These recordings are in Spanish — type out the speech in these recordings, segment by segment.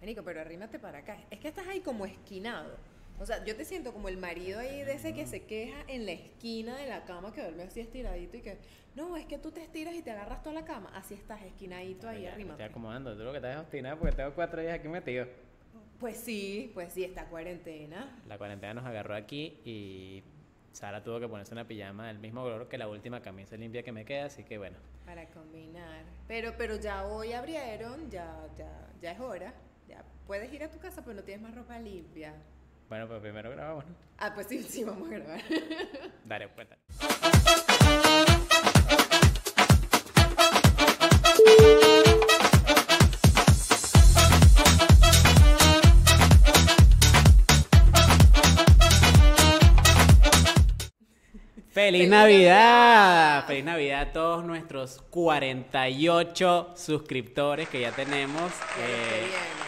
Marico, pero arrímate para acá. Es que estás ahí como esquinado. O sea, yo te siento como el marido ahí de ese que se queja en la esquina de la cama que duerme así estiradito y que, no, es que tú te estiras y te agarras toda la cama. Así estás esquinadito ahí arrímate. Estoy acomodando. Tú lo que te dejas obstinado porque tengo cuatro días aquí metido. Pues sí, pues sí, está cuarentena. La cuarentena nos agarró aquí y Sara tuvo que ponerse una pijama del mismo color que la última camisa limpia que me queda, así que bueno. Para combinar. Pero, pero ya hoy abrieron, ya, ya, ya es hora. Puedes ir a tu casa, pero no tienes más ropa limpia. Bueno, pues primero grabamos, ¿no? Ah, pues sí, sí, vamos a grabar. Dale, cuenta. ¡Feliz ¡Feliz Navidad! Navidad! ¡Feliz Navidad a todos nuestros 48 suscriptores que ya tenemos! Que Eh, vienen.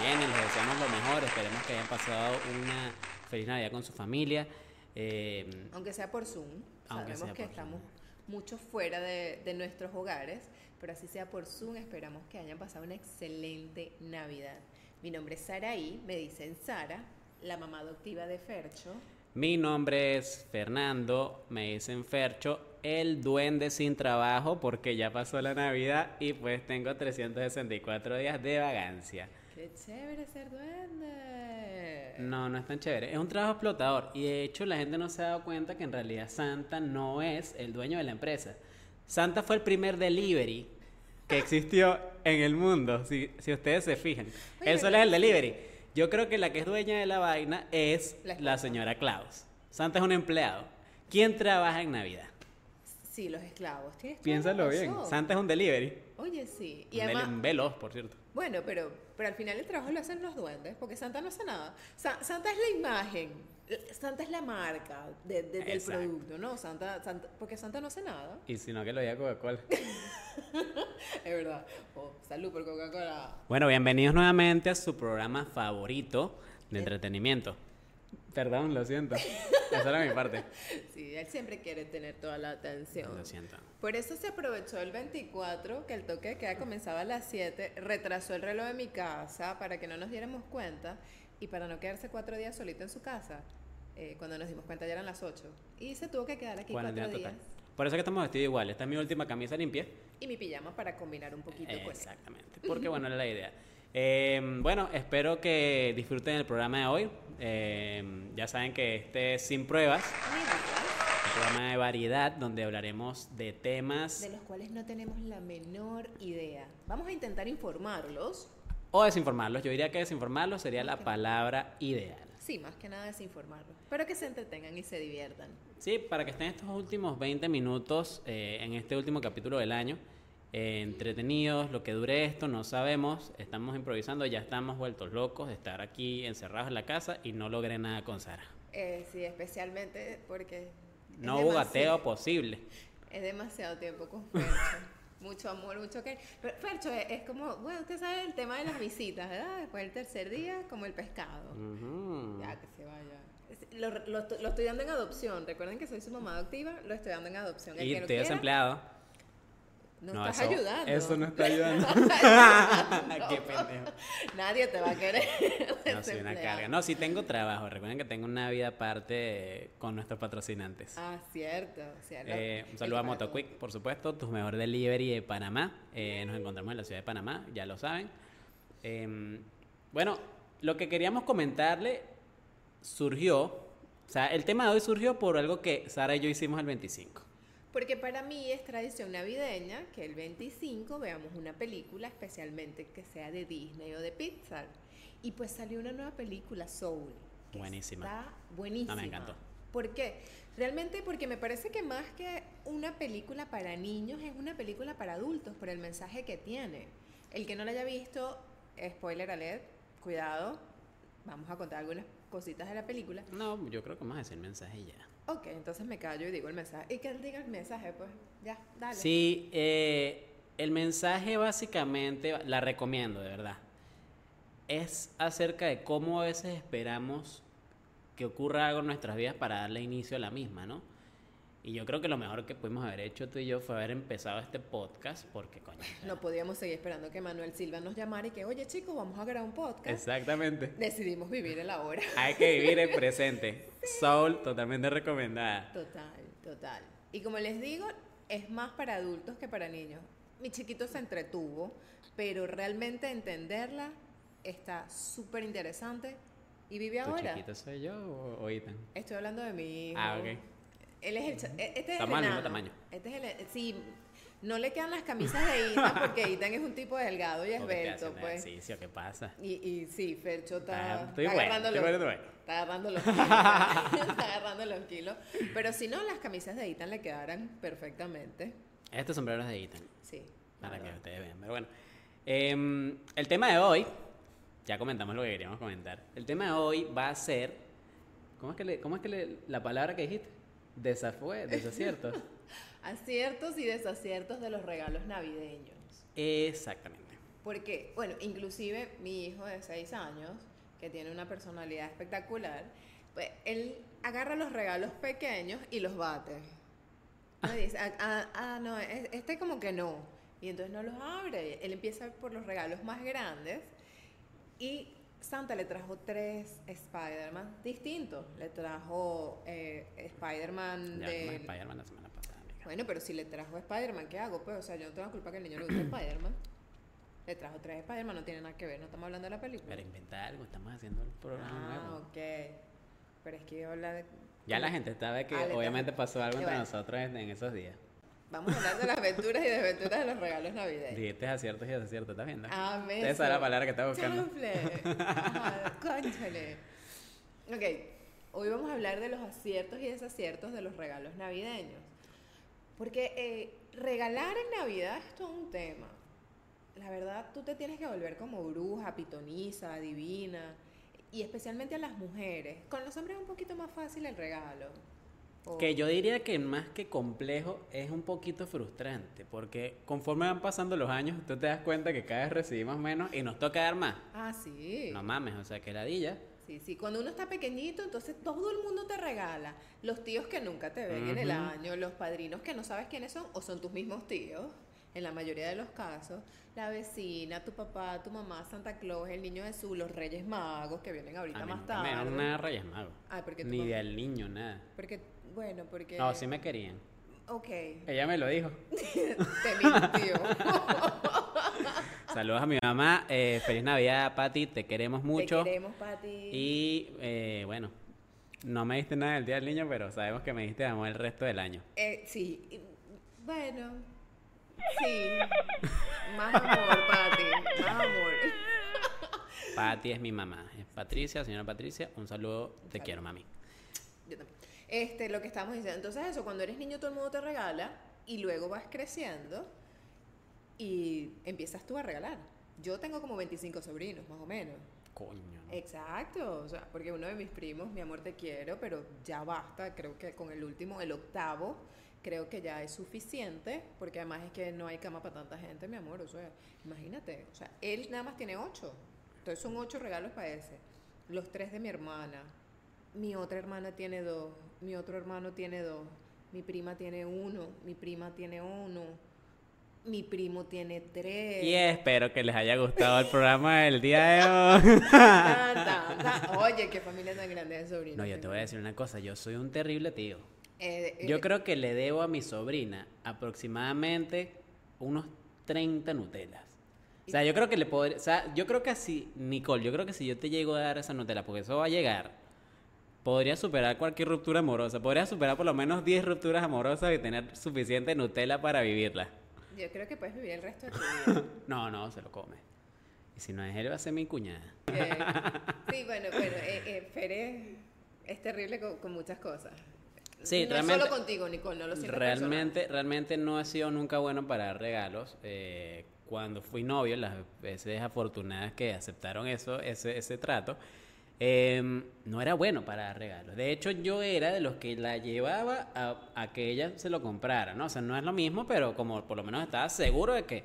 Vienen, les deseamos lo mejor. Esperemos que hayan pasado una feliz Navidad con su familia. Eh, Aunque sea por Zoom. Aunque Sabemos que estamos mucho fuera de, de nuestros hogares, pero así sea por Zoom, esperamos que hayan pasado una excelente Navidad. Mi nombre es Saraí, me dicen Sara, la mamá adoptiva de Fercho. mi nombre es Fernando, me dicen Fercho, el duende sin trabajo porque ya pasó la Navidad y pues tengo 364 días de vagancia. ¡Qué chévere ser duende! No, no es tan chévere. Es un trabajo explotador. Y de hecho la gente no se ha dado cuenta que en realidad Santa no es el dueño de la empresa. Santa fue el primer delivery que existió en el mundo, si, si ustedes se fijan. Oye, Él solo es el delivery. Yo creo que la que es dueña de la vaina es La señora Claus. Santa es un empleado. ¿Quién trabaja en Navidad? Sí, los esclavos. ¿Tienes toda la Piénsalo bien. Santa es un delivery. Oye, sí. Un, Y del- además, un veloz, por cierto. Bueno, pero, pero al final el trabajo lo hacen los duendes, porque Santa no hace nada. Sa- Santa es la imagen, Santa es la marca de- de- del producto, ¿no? Santa, Santa, porque Santa no hace nada. Y si no, que lo diga Coca-Cola. Es verdad. Oh, salud por Coca-Cola. Bueno, bienvenidos nuevamente a su programa favorito de entretenimiento. Perdón, lo siento. Esa era mi parte. Sí, él siempre quiere tener toda la atención. Lo siento. Por eso se aprovechó el 24, que el toque de queda comenzaba a las 7, retrasó el reloj de mi casa para que no nos diéramos cuenta y para no quedarse cuatro días solito en su casa. eh, cuando nos dimos cuenta ya eran las 8. Y se tuvo que quedar aquí cuatro días. total. Por eso es que estamos vestidos igual. Esta es mi última camisa limpia. Y mi pijama para combinar un poquito con él. Exactamente. Porque bueno, era la idea. Eh, bueno, espero que disfruten el programa de hoy. Eh, ya saben que este es Sin Pruebas, un programa de variedad donde hablaremos de temas De los cuales no tenemos la menor idea. Vamos a intentar informarlos. o desinformarlos. Yo diría que desinformarlos sería la palabra ideal. Sí, más que nada desinformarlos. Pero que se entretengan y se diviertan. Sí, para que estén estos últimos 20 minutos eh, en este último capítulo del año, eh, entretenidos, lo que dure esto, no sabemos, estamos improvisando, ya estamos vueltos locos de estar aquí encerrados en la casa y no logré nada con Sara. Eh, sí, especialmente porque... No hubo gateo posible. Es demasiado tiempo con Fercho. mucho amor, mucho cariño. Pero Fercho es, es como, bueno, usted sabe el tema de las visitas, ¿verdad? Después del tercer día, como el pescado. Ya, que se vaya. Lo, lo lo estoy dando en adopción. Recuerden que soy su mamá adoptiva, lo estoy dando en adopción. El Y que no estoy quiera, desempleado. No, No, estás eso- ayudando. eso no está ayudando. Qué pendejo. Nadie te va a querer. No, soy una carga. No, sí tengo trabajo. Recuerden que tengo una vida aparte con nuestros patrocinantes. Ah, cierto. cierto. Eh, un saludo a. MotoQuick, por supuesto, tu mejor delivery de Panamá. Eh, nos encontramos en la ciudad de Panamá, ya lo saben. Eh, bueno, lo que queríamos comentarle surgió, o sea, el tema de hoy surgió por algo que Sara y yo hicimos el 25. Porque para mí es tradición navideña que el 25 veamos una película, especialmente que sea de Disney o de Pixar. Y pues salió una nueva película, Soul. Buenísima. Está buenísima. No, me encantó. ¿Por qué? Realmente porque me parece que más que una película para niños es una película para adultos por el mensaje que tiene. El que no la haya visto, spoiler alert, cuidado, vamos a contar algunas cositas de la película. No, yo creo que vamos a decir mensaje ya. Ok, entonces me callo y digo el mensaje. Y que él diga el mensaje, pues ya, dale. Sí, eh, el mensaje básicamente, la recomiendo, de verdad. Es acerca de cómo a veces esperamos que ocurra algo en nuestras vidas para darle inicio a la misma, ¿no? Y yo creo que lo mejor que pudimos haber hecho tú y yo fue haber empezado este podcast porque, coño. No podíamos seguir esperando que Manuel Silva nos llamara y que, oye chicos, vamos a grabar un podcast. Exactamente. Decidimos vivir el ahora. Hay que vivir el presente. Soul, totalmente recomendada. Total, total. Y como les digo, es más para adultos que para niños. Mi chiquito se entretuvo, pero realmente entenderla está súper interesante. ¿Y vive ¿Tu ahora? chiquito soy yo o, o Ethan? Estoy hablando de mi hijo. Ah, ok. Él es el... e- Este es Estamos el enano. tamaño. Este es el... Sí, no le quedan las camisas de Ethan porque Ethan es un tipo delgado y te esbelto, pues. ejercicio, ¿qué pasa? Y, y sí, Fercho está, estoy está bueno, agarrando estoy los, bueno, está agarrando los kilos. está agarrando los kilos. Pero si no, las camisas de Ethan le quedaran perfectamente. Este sombrero es de Ethan, Sí. para que ustedes vean. Pero bueno, Em, el tema de hoy, ya comentamos lo que queríamos comentar. El tema de hoy va a ser, ¿cómo es que, le- cómo es que le- la palabra que dijiste? Desafue, desaciertos. Aciertos y desaciertos de los regalos navideños. Exactamente. Porque, bueno, inclusive mi hijo de 6 años, que tiene una personalidad espectacular, pues él agarra los regalos pequeños y los bate. No dice, ah, ah, ah, no, es- este como que no. Y entonces no los abre. Él empieza por los regalos más grandes y Santa le trajo tres Spider-Man distintos. Le trajo eh, Spider-Man como Spider-Man la semana pasada. amiga. Bueno, pero si le trajo Spider-Man, ¿qué hago? Pues, o sea, yo no tengo la culpa que el niño le guste Spider-Man. Le trajo tres Spider-Man, no tiene nada que ver, no estamos hablando de la película. Pero inventa algo, estamos haciendo el programa Ah, nuevo. ok. Pero es que yo habla de... Ya la gente sabe que Ah, obviamente pasó algo entre bueno. nosotros en, en esos días. Vamos a hablar de las aventuras y desventuras de los regalos navideños. Dijiste aciertos y desaciertos, ¿estás viendo? Ah, me Esa es la palabra que estaba buscando. Ajá, cónchale. Ok, hoy vamos a hablar de los aciertos y desaciertos de los regalos navideños. Porque eh, regalar en Navidad es todo un tema. La verdad, tú te tienes que volver como bruja, pitoniza, divina. Y especialmente a las mujeres. Con los hombres es un poquito más fácil el regalo. Que yo diría que más que complejo es un poquito frustrante, porque conforme van pasando los años, tú te das cuenta que cada vez recibimos menos y nos toca dar más. Ah, sí. No mames, o sea, que ladilla. Sí, sí, cuando uno está pequeñito, entonces todo el mundo te regala. Los tíos que nunca te ven en el año, los padrinos que no sabes quiénes son, o son tus mismos tíos, en la mayoría de los casos. La vecina, tu papá, tu mamá, Santa Claus, el niño Jesús, los Reyes Magos que vienen ahorita A mí más tarde. dieron nada de Reyes Magos. Ay, porque Ni del niño, nada. Porque, bueno, porque... No, sí me querían. Ok, Ella me lo dijo. te mintió. Saludos a mi mamá. eh, feliz Navidad, Pati. Te queremos mucho. Te queremos, Pati. Y eh, bueno, no me diste nada del Día del Niño, pero sabemos que me diste amor el resto del año. Eh, sí, bueno, sí. Más amor, Pati, más amor. Pati es mi mamá. Es Patricia, señora Patricia. Un saludo. Te quiero, mami. Yo también. Este, lo que estamos diciendo. Entonces, eso, cuando eres niño, todo el mundo te regala y luego vas creciendo y empiezas tú a regalar. Yo tengo como 25 sobrinos, más o menos. Coño. ¿no? Exacto, o sea, porque uno de mis primos, mi amor, te quiero, pero ya basta. Creo que con el último, el octavo, creo que ya es suficiente, porque además es que no hay cama para tanta gente, mi amor. O sea, imagínate, o sea, él nada más tiene ocho. Entonces son ocho regalos para ese. Los tres de mi hermana. Mi otra hermana tiene dos. Mi otro hermano tiene dos. Mi prima tiene uno. Mi prima tiene uno. Mi primo tiene tres. Y espero que les haya gustado el programa del día de hoy. Oye, qué familia tan grande de sobrinos. No, yo te voy a decir una cosa. Yo soy un terrible tío. Eh, eh, Yo creo que le debo a mi sobrina aproximadamente unos 30 Nutelas. O sea, yo creo que le podría, o sea, yo creo que así, Nicole, yo creo que si yo te llego a dar esa Nutella, porque eso va a llegar, podría superar cualquier ruptura amorosa, podría superar por lo menos 10 rupturas amorosas y tener suficiente Nutella para vivirla. Yo creo que puedes vivir el resto de tu vida. No, no, se lo come. Y si no es él, va a ser mi cuñada. Eh, sí, bueno, bueno, eh, eh, es, terrible con, con muchas cosas. Sí, no realmente- solo contigo, Nicole, no lo siento Realmente, realmente no he sido nunca bueno para dar regalos. Eh, cuando fui novio, las veces afortunadas que aceptaron eso, ese, ese trato, eh, no era bueno para regalos. De hecho, yo era de los que la llevaba a, a que ella se lo comprara, ¿no? O sea, no es lo mismo, pero como por lo menos estaba seguro de que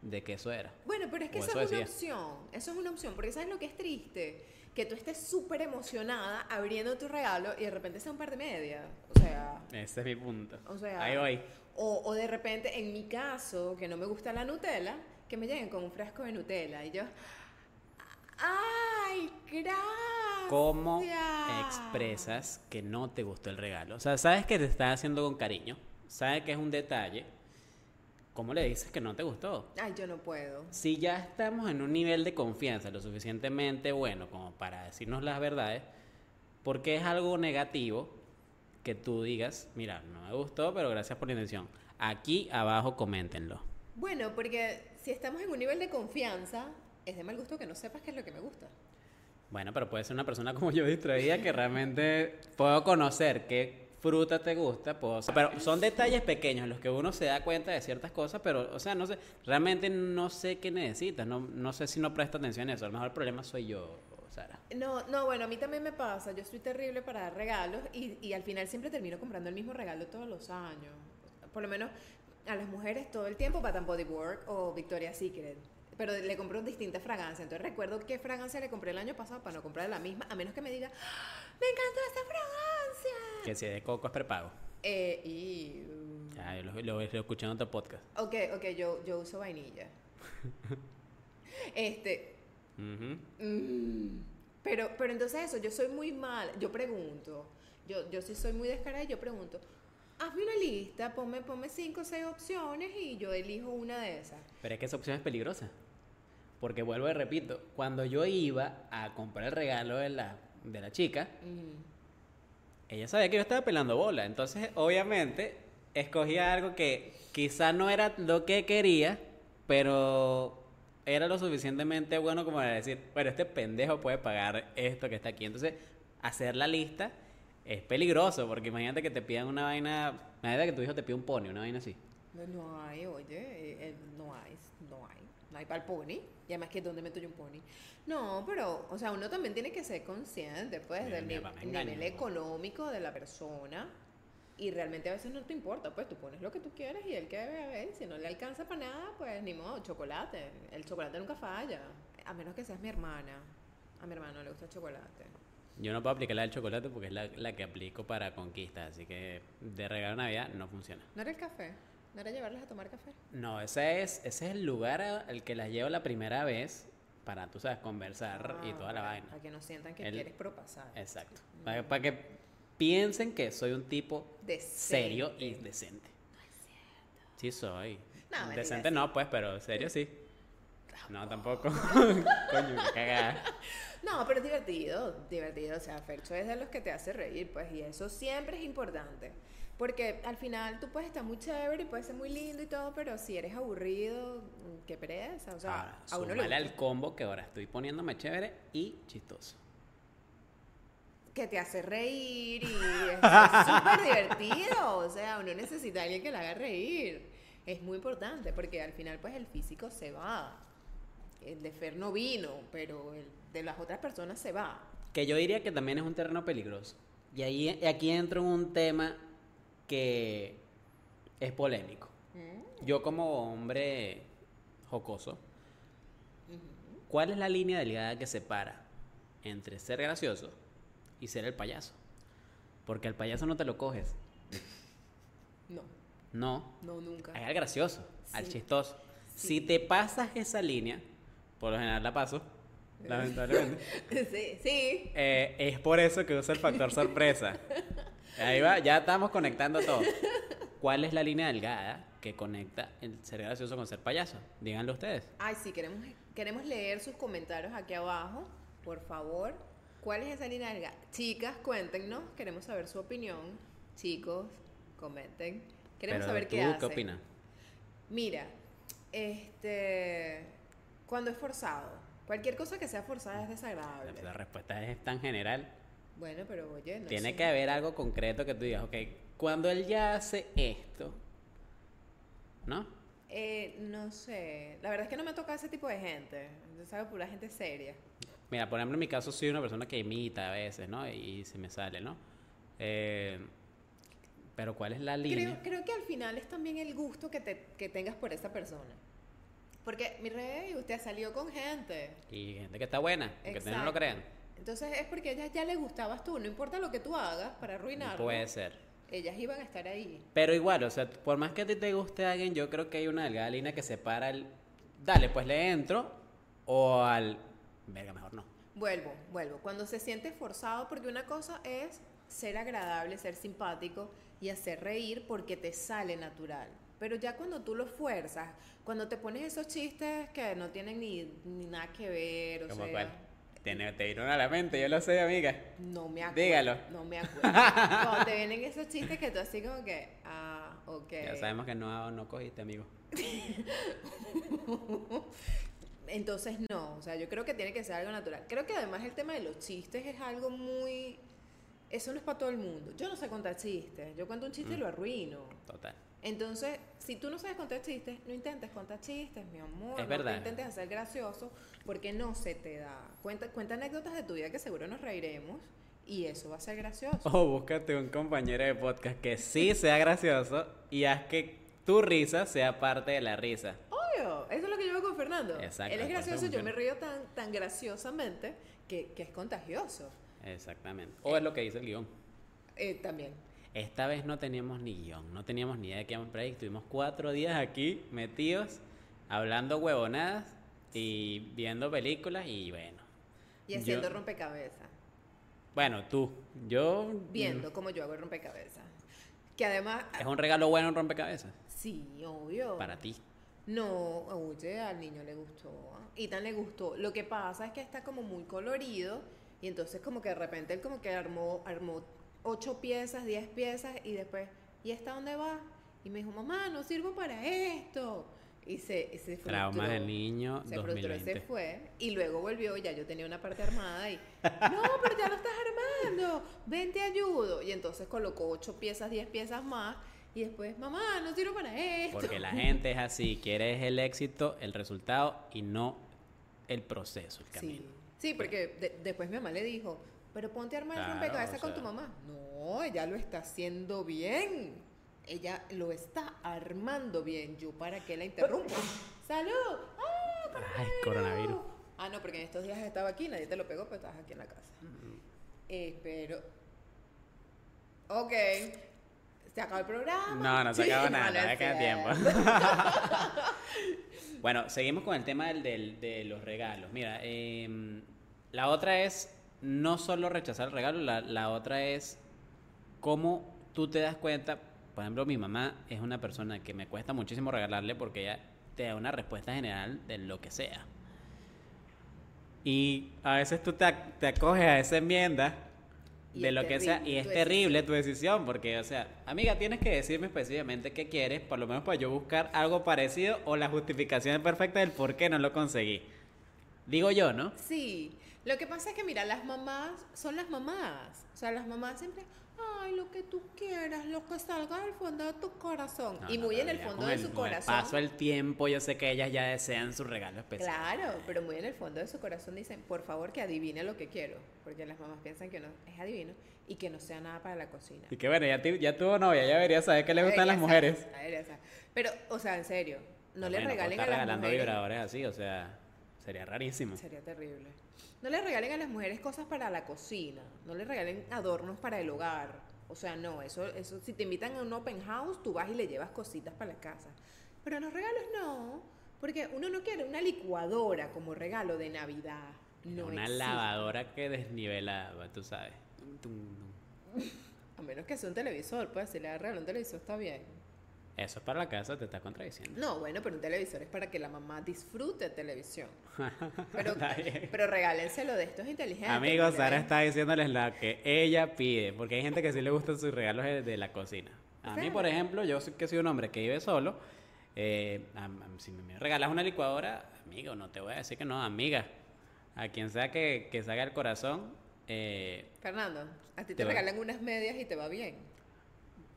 de que eso era. Bueno, pero es que O eso, eso es una decía. opción. Eso es una opción. Porque ¿sabes lo que es triste? Que tú estés súper emocionada abriendo tu regalo y de repente sea un par de medias. O sea, Ese es mi punto. O sea, Ahí voy. o, o de repente, en mi caso, que no me gusta la Nutella, que me lleguen con un frasco de Nutella y yo. ¡Ay, gracias! ¿Cómo expresas que no te gustó el regalo? O sea, sabes que te está haciendo con cariño, sabes que es un detalle. ¿Cómo le dices que no te gustó? Ay, yo no puedo. Si ya estamos en un nivel de confianza lo suficientemente bueno como para decirnos las verdades, porque es algo negativo que tú digas, mira, no me gustó, pero gracias por la intención. Aquí abajo coméntenlo. Bueno, porque si estamos en un nivel de confianza, es de mal gusto que no sepas qué es lo que me gusta. Bueno, pero puede ser una persona como yo distraída que realmente puedo conocer qué fruta te gusta, puedo pero son detalles pequeños en los que uno se da cuenta de ciertas cosas, pero, o sea, no sé, realmente no sé qué necesitas, no, no sé si no presta atención a eso, a lo mejor el problema soy yo, Sara. No, no, bueno, a mí también me pasa. Yo soy terrible para dar regalos y, y al final siempre termino comprando el mismo regalo todos los años. Por lo menos a las mujeres todo el tiempo Bath Body Work o Victoria's Secret. Pero le compro distintas fragancias. Entonces recuerdo qué fragancia le compré el año pasado para no comprar la misma, a menos que me diga, ¡Ah! ¡me encantó esta fragancia! Que si es de coco es prepago. Eh, y... Ya, yo lo, lo, lo escuché en otro podcast. Ok, ok, yo, yo uso vainilla. este. Mm, pero, pero entonces eso, yo soy muy mal, yo pregunto, yo, yo sí soy muy descarada y yo pregunto, hazme una lista, ponme, ponme cinco o seis opciones y yo elijo una de esas. Pero es que esa opción es peligrosa. Porque vuelvo y repito, cuando yo iba a comprar el regalo de la, de la chica, ella sabía que yo estaba pelando bola. Entonces, obviamente, escogía algo que quizá no era lo que quería, pero era lo suficientemente bueno como para decir, bueno, este pendejo puede pagar esto que está aquí. Entonces, hacer la lista es peligroso, porque imagínate que te pidan una vaina, imagínate que tu hijo te pide un pony, una vaina así. No, no hay, oye, eh, eh, no hay, no hay, no hay para el pony. Y además que ¿dónde meto yo un pony? No, pero, o sea, uno también tiene que ser consciente, pues, Mira, del mi ni- papá me nivel económico de la persona. Y realmente a veces no te importa, pues tú pones lo que tú quieres y él que a ver, si no le alcanza para nada, pues ni modo, chocolate. El chocolate nunca falla, a menos que seas mi hermana. A mi hermano le gusta el chocolate. Yo no puedo aplicar la del chocolate porque es la, la que aplico para conquistas, así que de regalo de Navidad no funciona. ¿No era el café? ¿No era llevarles a tomar café? No, ese es, ese es el lugar al que las llevo la primera vez para, tú sabes, conversar y Ah, toda la para- vaina. Para que no sientan que El- quieres propasar. Exacto. Para, para que piensen que soy un tipo Decente. serio y decente. Sí soy. No, decente no, pues, pero serio sí. No, tampoco. Coño, qué cagada. No, pero es divertido, divertido. O sea, Fercho es de los que te hace reír, pues, y eso siempre es importante. Porque al final tú puedes estar muy chévere y puedes ser muy lindo y todo, pero si eres aburrido, qué pereza. O sea, Ahora, a uno le al combo que ahora estoy poniéndome chévere y chistoso. Que te hace reír y es súper divertido. O sea, uno necesita a alguien que le haga reír. Es muy importante porque al final, pues, el físico se va. El de Fer no vino, pero el de las otras personas se va. Que yo diría que también es un terreno peligroso. Y ahí, aquí entro en un tema que es polémico. Mm, Yo como hombre jocoso, ¿cuál es la línea delgada que separa entre ser gracioso y ser el payaso? Porque al payaso no te lo coges. No, No, no, nunca. es al gracioso, al chistoso. Sí. Si te pasas esa línea, por lo general la paso, lamentablemente, Sí, sí. eh, es por eso que uso el factor sorpresa. Ahí va, ya estamos conectando todo. ¿Cuál es la línea delgada que conecta el ser gracioso con ser payaso? Díganlo ustedes. Ay, sí, queremos, queremos leer sus comentarios aquí abajo, por favor. ¿Cuál es esa línea delgada? Chicas, cuéntenos, queremos saber su opinión. Chicos, comenten. Queremos Pero saber tú, qué hacen. ¿qué opinas? Mira, este, cuando es forzado, cualquier cosa que sea forzada es desagradable. La respuesta es tan general. Bueno, pero oye, no Tiene sé. que haber algo concreto que tú digas, ok, cuando él ya hace esto, ¿no? Eh, no sé, la verdad es que no me toca ese tipo de gente. Yo salgo pura gente seria. Mira, por ejemplo, en mi caso soy una persona que imita a veces, ¿no? Y se me sale, ¿no? Eh, pero ¿cuál es la línea? Creo, creo que al final es también el gusto que, te, que tengas por esa persona. Porque, mi rey, usted salió con gente. Y gente que está buena, aunque ustedes no lo crean. Entonces es porque a ellas ya les gustabas tú, no importa lo que tú hagas para arruinarlo. Puede ser. Ellas iban a estar ahí. Pero igual, o sea, por más que a ti te guste alguien, yo creo que hay una delgada línea que separa el. Dale, pues le entro. O al. Verga, mejor no. Vuelvo, vuelvo. Cuando se siente forzado, porque una cosa es ser agradable, ser simpático y hacer reír porque te sale natural. Pero ya cuando tú lo fuerzas, cuando te pones esos chistes que no tienen ni, ni nada que ver, o ¿Como sea, cuál? Te vieron a la mente, yo lo sé, amiga. no me acuerdo. Dígalo. No me acuerdo. cuando te vienen esos chistes que tú así como que, ah, ok. Ya sabemos que no, no cogiste, amigo. Entonces no, o sea, yo creo que tiene que ser algo natural. Creo que además el tema de los chistes es algo muy... Eso no es para todo el mundo. Yo no sé contar chistes. Yo cuento un chiste y Mm. lo arruino. Total. Entonces, si tú no sabes contar chistes, no intentes contar chistes, mi amor. Es no verdad. te intentes hacer gracioso porque no se te da. Cuenta, cuenta anécdotas de tu vida que seguro nos reiremos y eso va a ser gracioso. O búscate un compañero de podcast que sí sea gracioso y haz que tu risa sea parte de la risa. Obvio, eso es lo que yo hago con Fernando. Exacto, Él es gracioso, yo me río tan, tan graciosamente que, que es contagioso. Exactamente. O es lo que dice el guion. Eh, también. Esta vez no teníamos ni guion, no teníamos ni idea de qué íbamos a Estuvimos cuatro días aquí metidos, hablando huevonadas y viendo películas y bueno. Y haciendo Yo- rompecabezas. Bueno, tú, yo... Viendo cómo yo hago el rompecabezas. Que además, Es un regalo bueno un rompecabezas. sí, obvio. Para ti. No, oye, al niño le gustó. Y tan le gustó. Lo que pasa es que está como muy colorido. Y entonces como que de repente él como que armó, armó ocho piezas, diez piezas. Y después, ¿y esta dónde va? Y me dijo, mamá, no sirvo para esto. Y se, y se frustró. Traumas del niño Se frustró y 2020. se fue. Y luego volvió, ya yo tenía una parte armada y, no, pero ya lo estás armando, ven te ayudo. Y entonces colocó ocho piezas, diez piezas más. Y después, mamá, no sirvo para esto. Porque la gente es así, quiere el éxito, el resultado y no el proceso, el camino. Sí, sí porque de- después mi mamá le dijo, pero ponte a armar el Claro, rompecabezas o con tu mamá. No, ella lo está haciendo bien. Ella lo está armando bien. Yo para qué la interrumpo. ¡Salud! ¡Ah, Ay, coronavirus. Ah, no, porque en estos días estaba aquí, nadie te lo pegó, pero estabas aquí en la casa. Eh, pero. Ok. ¿Se acabó el programa? No, no se Sí, no, nada, no queda tiempo. Bueno, seguimos con el tema del, del- de los regalos. Mira, em, la otra es no solo rechazar el regalo, la, la otra es cómo tú te das cuenta. Por ejemplo, mi mamá es una persona que me cuesta muchísimo regalarle porque ella te da una respuesta general de lo que sea. Y a veces tú te, te acoges a esa enmienda de lo que sea, y es terrible tu decisión, porque, o sea, amiga, tienes que decirme específicamente qué quieres, por lo menos para yo buscar algo parecido o la justificación perfecta del por qué no lo conseguí. Digo yo, ¿no? Sí, lo que pasa es que, mira, las mamás son las mamás. O sea, las mamás siempre, ay, lo que tú quieras, lo que salga del fondo de tu corazón. No, y muy en el fondo con de el- su con el corazón. paso del tiempo, yo sé que ellas ya desean su regalo especial. Claro, pero muy en el fondo de su corazón dicen, por favor, que adivine lo que quiero. Porque las mamás piensan que no es adivino y que no sea nada para la cocina. Y que bueno, ya, ya tuvo novia, ya debería saber qué le gustan las mujeres. debería saber. Pero, o sea, en serio, no le Bueno, regalen a las regalando mujeres. vibradores así, o sea, sería rarísimo. Sería terrible. No le regalen a las mujeres cosas para la cocina. No le regalen adornos para el hogar. O sea, no, eso, eso, si te invitan a un open house, tú vas y le llevas cositas para la casa. Pero los regalos no. Porque uno no quiere una licuadora como regalo de Navidad. No Una existe. lavadora que desnivela, tú sabes. A menos que sea un televisor, pues si le das regalo a un televisor está bien. Eso es para la casa, te estás contradiciendo. No, bueno, pero un televisor es para que la mamá disfrute televisión. Pero, Está pero regálenselo de estos inteligentes. Amigos, Sara está diciéndoles lo que ella pide, porque hay gente que sí le gustan sus regalos de, de la cocina. A mí, por ejemplo, yo que soy un hombre que vive solo, eh, a- a- si me regalas una licuadora, amigo, no te voy a decir que no, amiga. A quien sea que, que salga el corazón, eh, Fernando, a ti Te te regalan unas medias y te va bien.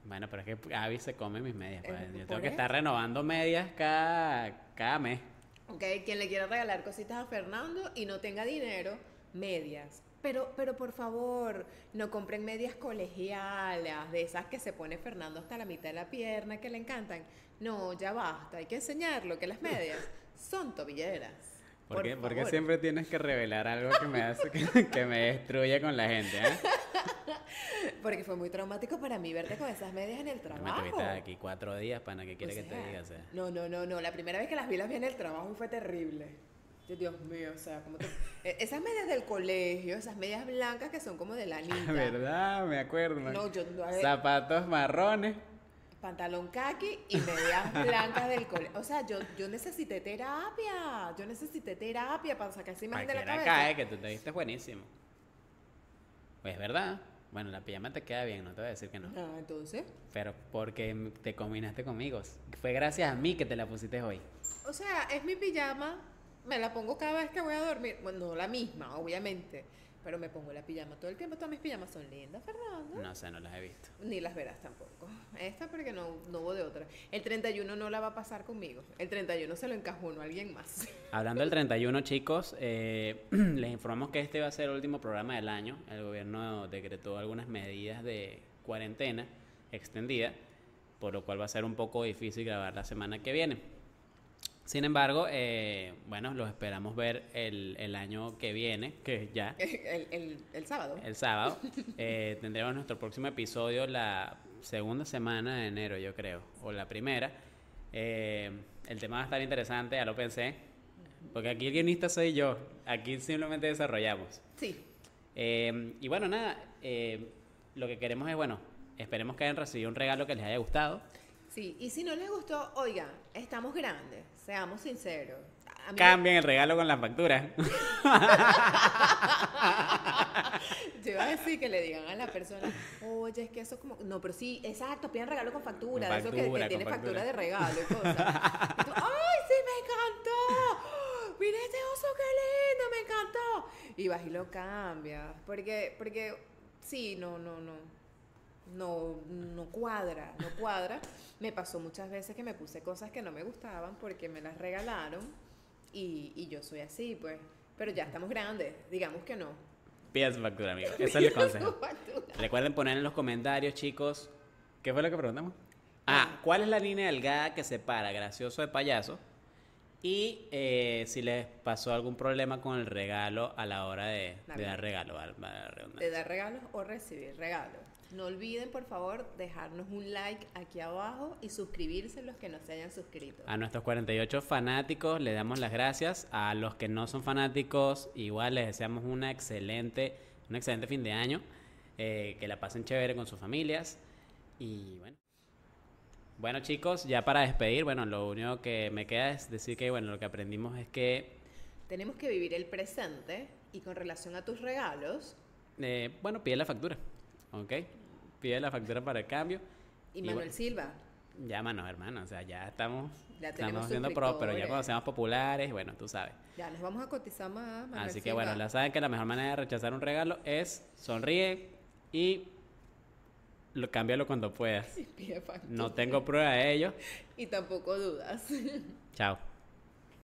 Bueno, pero es que Abby se come mis medias. pues. Eh, Yo tengo que eso. estar renovando medias cada, cada mes. Ok, quien le quiera regalar cositas a Fernando y no tenga dinero, medias. Pero, pero por favor, no compren medias colegialas, de esas que se pone Fernando hasta la mitad de la pierna, que le encantan. No, ya basta, hay que enseñarlo, que las medias son tobilleras. ¿Por, Por qué, por qué favor. siempre tienes que revelar algo que me hace que, que me destruye con la gente? ¿eh? Porque fue muy traumático para mí verte con esas medias en el Me trabajo. tuviste aquí cuatro días para que quiera O que te diga. o sea. No, no, no, no. La primera vez que las vi las vi en el trabajo fue terrible. Dios mío, o sea, como te... Eh, Esas medias del colegio, esas medias blancas que son como de la niña. ¿Verdad? Me acuerdo. No, yo no, Zapatos marrones. pantalón kaki y medias blancas del colegio. O sea, yo, yo necesité terapia. Yo necesité terapia para sacar esa imagen de la cabeza. cae que tú te viste buenísimo. Pues es verdad. Bueno, la pijama te queda bien, no te voy a decir que no. Ah, entonces. Pero porque te combinaste conmigo. Fue gracias a mí que te la pusiste hoy. O sea, es mi pijama. Me la pongo cada vez que voy a dormir. Bueno, no la misma, obviamente. Pero me pongo la pijama todo el tiempo. Todas mis pijamas son lindas, Fernando. No sé, no las he visto. Ni las verás tampoco. Esta porque no, no hubo de otra. El 31 no la va a pasar conmigo. El 31 se lo encajuno a alguien más. Hablando del 31, chicos, eh, les informamos que este va a ser el último programa del año. El gobierno decretó algunas medidas de cuarentena extendida, por lo cual va a ser un poco difícil grabar la semana que viene. Sin embargo, eh, bueno, los esperamos ver el, el año que viene, que ya, El, el- el sábado. el sábado. Eh, tendremos nuestro próximo episodio la segunda semana de enero, yo creo, o la primera. Eh, el tema va a estar interesante, ya lo pensé, porque aquí el guionista soy yo, aquí simplemente desarrollamos. Sí. Eh, y bueno, nada, eh, lo que queremos es, bueno, esperemos que hayan recibido un regalo que les haya gustado. Sí. Y si no les gustó, oigan, estamos grandes. Seamos sinceros. Mí- Cambien el regalo con la factura. Yo iba a decir que le digan a la persona, oye, es que eso es como. No, pero sí, exacto, piden regalo con factura, Con de eso que- que, tiene factura factura. de regalo y cosas. Y tú, ¡ay, sí, me encantó! ¡Mira este oso, qué lindo, me encantó! Y vas y lo cambias. Porque, porque sí, no, no, no. No, no cuadra, no cuadra. Me pasó muchas veces que me puse cosas que no me gustaban porque me las regalaron y, y yo soy así, pues. Pero ya estamos grandes, digamos que no. Pidan su factura, amigos. Ese es el consejo. Recuerden poner en los comentarios, chicos, ¿qué fue lo que preguntamos? Ah, ¿cuál es la línea delgada que separa gracioso de payaso? Y eh, si les pasó algún problema con el regalo a la hora de, dar regalo. de dar regalos o recibir regalos. No olviden, por favor, dejarnos un like aquí abajo y suscribirse los que no se hayan suscrito. A nuestros 48 fanáticos les damos las gracias. A los que no son fanáticos, igual les deseamos una excelente, un excelente fin de año. eh, que la pasen chévere con sus familias. Y bueno. Bueno chicos, ya para despedir, bueno, lo único que me queda es decir que bueno, lo que aprendimos es que, Tenemos que vivir el presente y con relación a tus regalos, eh, bueno, pide la factura, ¿ok? Pide la factura para el cambio. y Y Manuel. Silva, Llámanos, hermano, o sea, ya estamos, Ya tenemos estamos siendo pro, pero ya cuando seamos populares, bueno, tú sabes. ya nos vamos a cotizar más. Manuel Así que Silva. bueno, ya saben que la mejor manera de rechazar un regalo es sonríe y lo cámbialo cuando puedas. Pide factura. No tengo prueba de ello. Y tampoco dudas. Chao.